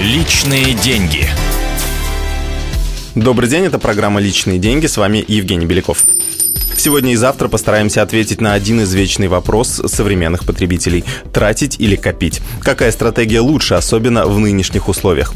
Личные деньги. Добрый день, это программа «Личные деньги». С вами Евгений Беляков. Сегодня и завтра постараемся ответить на один извечный вопрос современных потребителей – тратить или копить? Какая стратегия лучше, особенно в нынешних условиях?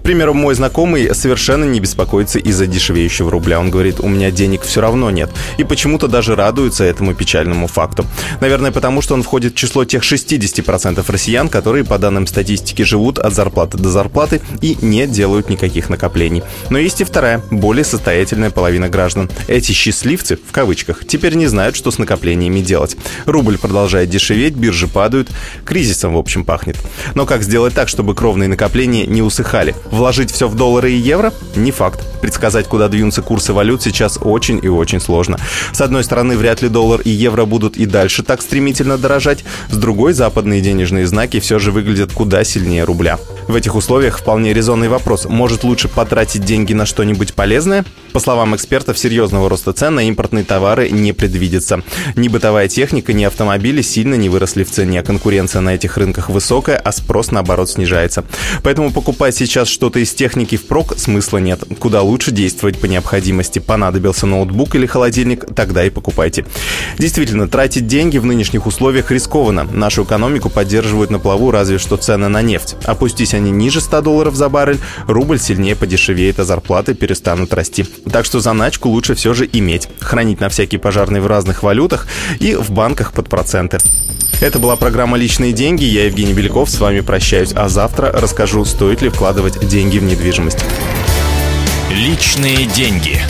К примеру, мой знакомый совершенно не беспокоится из-за дешевеющего рубля. Он говорит, у меня денег все равно нет. И почему-то даже радуется этому печальному факту. Наверное, потому что он входит в число тех 60% россиян, которые, по данным статистики, живут от зарплаты до зарплаты и не делают никаких накоплений. Но есть и вторая, более состоятельная половина граждан. Эти счастливцы, в кавычках, теперь не знают, что с накоплениями делать. Рубль продолжает дешеветь, биржи падают, кризисом, в общем, пахнет. Но как сделать так, чтобы кровные накопления не усыхали? Вложить все в доллары и евро? Не факт. Предсказать, куда двинутся курсы валют, сейчас очень и очень сложно. С одной стороны, вряд ли доллар и евро будут и дальше так стремительно дорожать. С другой, западные денежные знаки все же выглядят куда сильнее рубля. В этих условиях вполне резонный вопрос. Может лучше потратить деньги на что-нибудь полезное? По словам экспертов, серьезного роста цен на импортные товары не предвидится. Ни бытовая техника, ни автомобили сильно не выросли в цене. Конкуренция на этих рынках высокая, а спрос, наоборот, снижается. Поэтому покупать сейчас что-то из техники впрок смысла нет. Куда лучше действовать по необходимости. Понадобился ноутбук или холодильник, тогда и покупайте. Действительно, тратить деньги в нынешних условиях рискованно. Нашу экономику поддерживают на плаву разве что цены на нефть. Опустись они ниже 100 долларов за баррель, рубль сильнее подешевеет, а зарплаты перестанут расти. Так что заначку лучше все же иметь. Хранить на всякие пожарные в разных валютах и в банках под проценты. Это была программа «Личные деньги». Я Евгений Беляков. С вами прощаюсь. А завтра расскажу, стоит ли вкладывать деньги в недвижимость. Личные деньги.